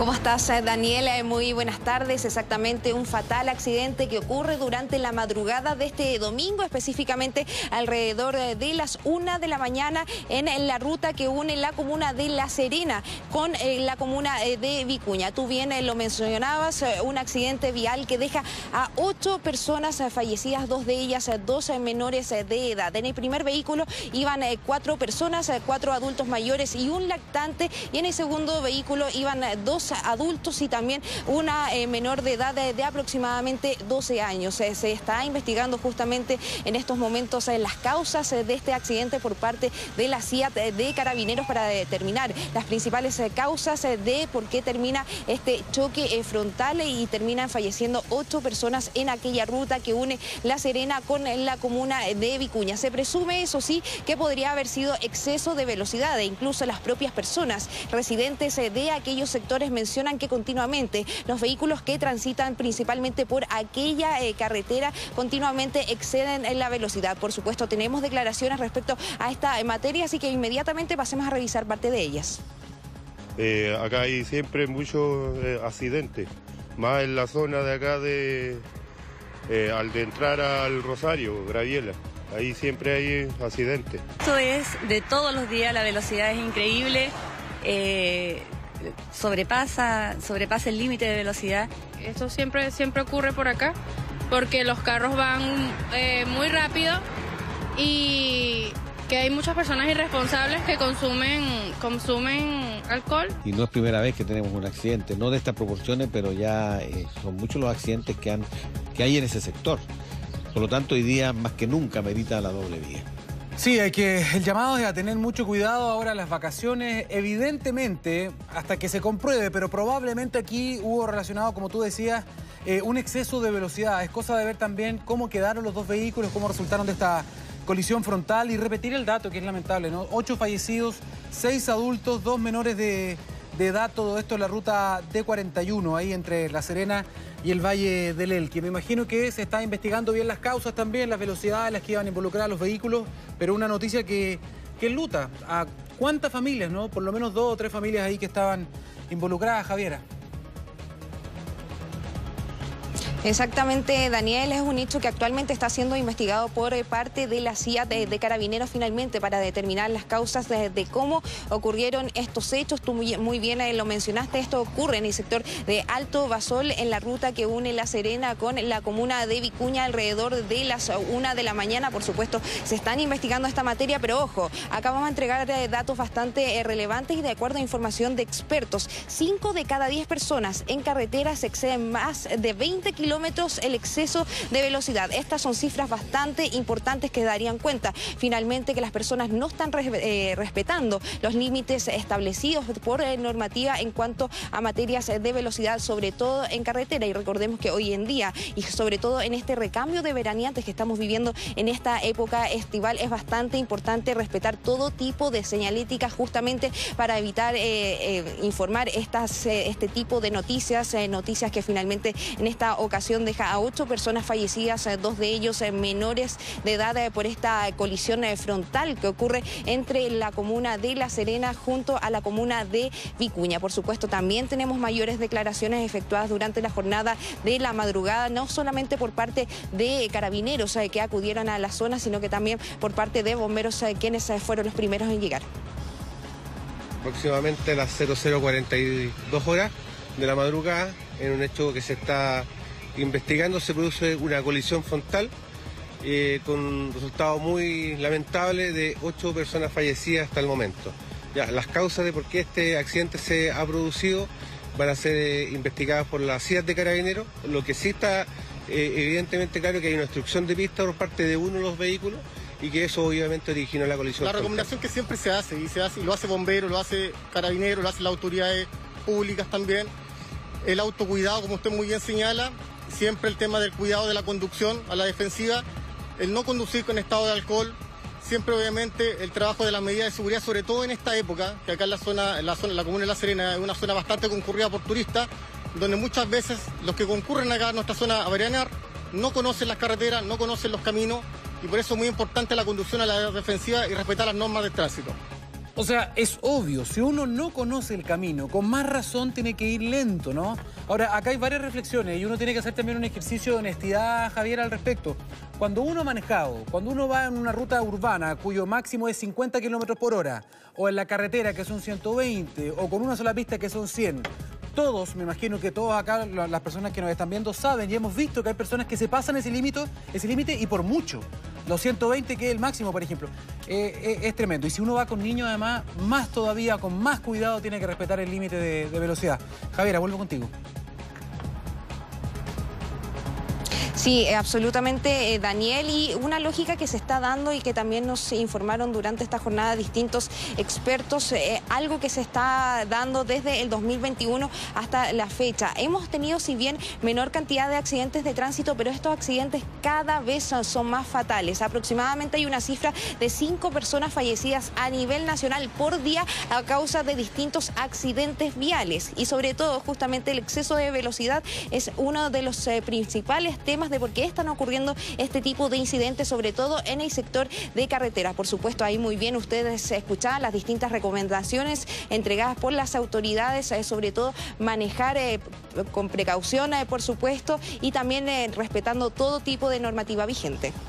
¿Cómo estás, eh, Daniela? Eh, muy buenas tardes. Exactamente un fatal accidente que ocurre durante la madrugada de este domingo, específicamente alrededor eh, de las una de la mañana en la ruta que une la comuna de La Serena con la comuna de Vicuña. Tú bien lo mencionabas, un accidente vial que deja a ocho personas fallecidas, dos de ellas dos menores de edad. En el primer vehículo iban cuatro personas, cuatro adultos mayores y un lactante, y en el segundo vehículo iban dos adultos y también una eh, menor de edad de, aproximadamente 12 años. Eh, se está investigando justamente en estos momentos eh, las causas de este accidente por parte de la CIA de Carabineros para determinar las principales causas de por qué termina este choque frontal y terminan falleciendo ocho personas en aquella ruta que une La Serena con la comuna de Vicuña. Se presume, eso sí, que podría haber sido exceso de velocidad e incluso las propias personas residentes de aquellos sectores mencionan que continuamente los vehículos que transitan principalmente por aquella eh, carretera continuamente exceden en la velocidad. Por supuesto, tenemos declaraciones respecto a esta materia, así que inmediatamente pasemos a revisar parte de ellas. Eh, acá hay siempre muchos eh, accidentes, más en la zona de acá de al de entrar al Rosario, Graviela. Ahí siempre hay accidentes. Esto es de todos los días, la velocidad es increíble sobrepasa, sobrepasa el límite de velocidad. Esto siempre, siempre ocurre por acá, porque los carros van eh, muy rápido y que hay muchas personas irresponsables que consumen, consumen alcohol. Y no es primera vez que tenemos un accidente, no de estas proporciones, pero ya eh, son muchos los accidentes que, han, que hay en ese sector. Por lo tanto, hoy día más que nunca merita la doble vía. Sí, hay que. El llamado es a tener mucho cuidado ahora las vacaciones. Evidentemente, hasta que se compruebe, pero probablemente aquí hubo relacionado, como tú decías, eh, un exceso de velocidad. Es cosa de ver también cómo quedaron los dos vehículos, cómo resultaron de esta colisión frontal y repetir el dato que es lamentable, ¿no? Ocho fallecidos, seis adultos, dos menores de, de edad, todo esto en la ruta D41, ahí entre La Serena y el Valle del Elqui. Me imagino que se está investigando bien las causas también, las velocidades las que iban a los vehículos, pero una noticia que, que luta a cuántas familias, ¿no? Por lo menos dos o tres familias ahí que estaban involucradas, Javiera. Exactamente, Daniel, es un hecho que actualmente está siendo investigado por eh, parte de la CIA de, Carabineros finalmente para determinar las causas de, cómo ocurrieron estos hechos. Tú muy, bien eh, lo mencionaste, esto ocurre en el sector de Alto Basol, en la ruta que une La Serena con la comuna de Vicuña alrededor de las una de la mañana. Por supuesto, se están investigando esta materia, pero ojo, acá vamos a entregar eh, datos bastante relevantes y de acuerdo a información de expertos, cinco de cada diez personas en carreteras exceden más de 20 kilómetros kilómetros el exceso de velocidad. Estas son cifras bastante importantes que darían cuenta finalmente que las personas no están eh, respetando los límites establecidos por eh, normativa en cuanto a materias de velocidad, sobre todo en carretera. Y recordemos que hoy en día y sobre todo en este recambio de veraneantes que estamos viviendo en esta época estival es bastante importante respetar todo tipo de señalética justamente para evitar eh, informar estas, este tipo de noticias, noticias que finalmente en esta ocasión deja a ocho personas fallecidas, eh, dos de ellos eh, menores de edad eh, por esta colisión frontal que ocurre entre la comuna de La Serena junto a la comuna de Vicuña. Por supuesto, también tenemos mayores declaraciones efectuadas durante la jornada de la madrugada, no solamente por parte de carabineros que acudieron a la zona, sino que también por parte de bomberos quienes fueron los primeros en llegar. Aproximadamente a las 0042 horas de la madrugada, en un hecho que se está investigando se produce una colisión frontal eh, con un resultado muy lamentable de ocho personas fallecidas hasta el momento. Ya, las causas de por qué este accidente se ha producido van a ser eh, investigadas por la CIA de Carabineros. Lo que sí está eh, evidentemente claro que hay una obstrucción de pista por parte de uno de los vehículos y que eso obviamente originó la colisión. La recomendación que siempre se hace, y se hace, y lo hace bombero, lo hace carabinero, lo hacen las autoridades públicas también, el autocuidado, como usted muy bien señala, siempre el tema del cuidado de la conducción a la defensiva, el no conducir con estado de alcohol, siempre obviamente el trabajo de las medidas de seguridad, sobre todo en esta época, que acá en la zona, en la zona, la comuna de La Serena es una zona bastante concurrida por turistas, donde muchas veces los que concurren acá a nuestra zona a veranear no conocen las carreteras, no conocen los caminos y por eso es muy importante la conducción a la defensiva y respetar las normas de tránsito. O sea, es obvio, si uno no conoce el camino, con más razón tiene que ir lento, ¿no? Ahora, acá hay varias reflexiones y uno tiene que hacer también un ejercicio de honestidad, Javier, al respecto. Cuando uno ha manejado, cuando uno va en una ruta urbana cuyo máximo es 50 kilómetros por hora, o en la carretera que son 120, o con una sola pista que son 100, todos, me imagino que todos acá, las personas que nos están viendo, saben y hemos visto que hay personas que se pasan ese límite ese límite y por mucho. Los 120, que es el máximo, por ejemplo, eh, eh, es tremendo. Y si uno va con niños, además, más todavía, con más cuidado, tiene que respetar el límite de, de velocidad. Javiera, vuelvo contigo. Sí, eh, absolutamente, eh, Daniel, y una lógica que se está dando y que también nos informaron durante esta jornada distintos expertos, eh, algo que se está dando desde el 2021 hasta la fecha. Hemos tenido, si bien, menor cantidad de accidentes de tránsito, pero estos accidentes cada vez son, más fatales. Aproximadamente hay una cifra de cinco personas fallecidas a nivel nacional por día a causa de distintos accidentes viales y sobre todo justamente el exceso de velocidad es uno de los principales temas de por qué están ocurriendo este tipo de incidentes, sobre todo en el sector de carreteras. Por supuesto, ahí muy bien ustedes escuchaban las distintas recomendaciones entregadas por las autoridades, eh, sobre todo manejar eh, con precaución, eh, por supuesto, y también respetando todo tipo de normativa vigente.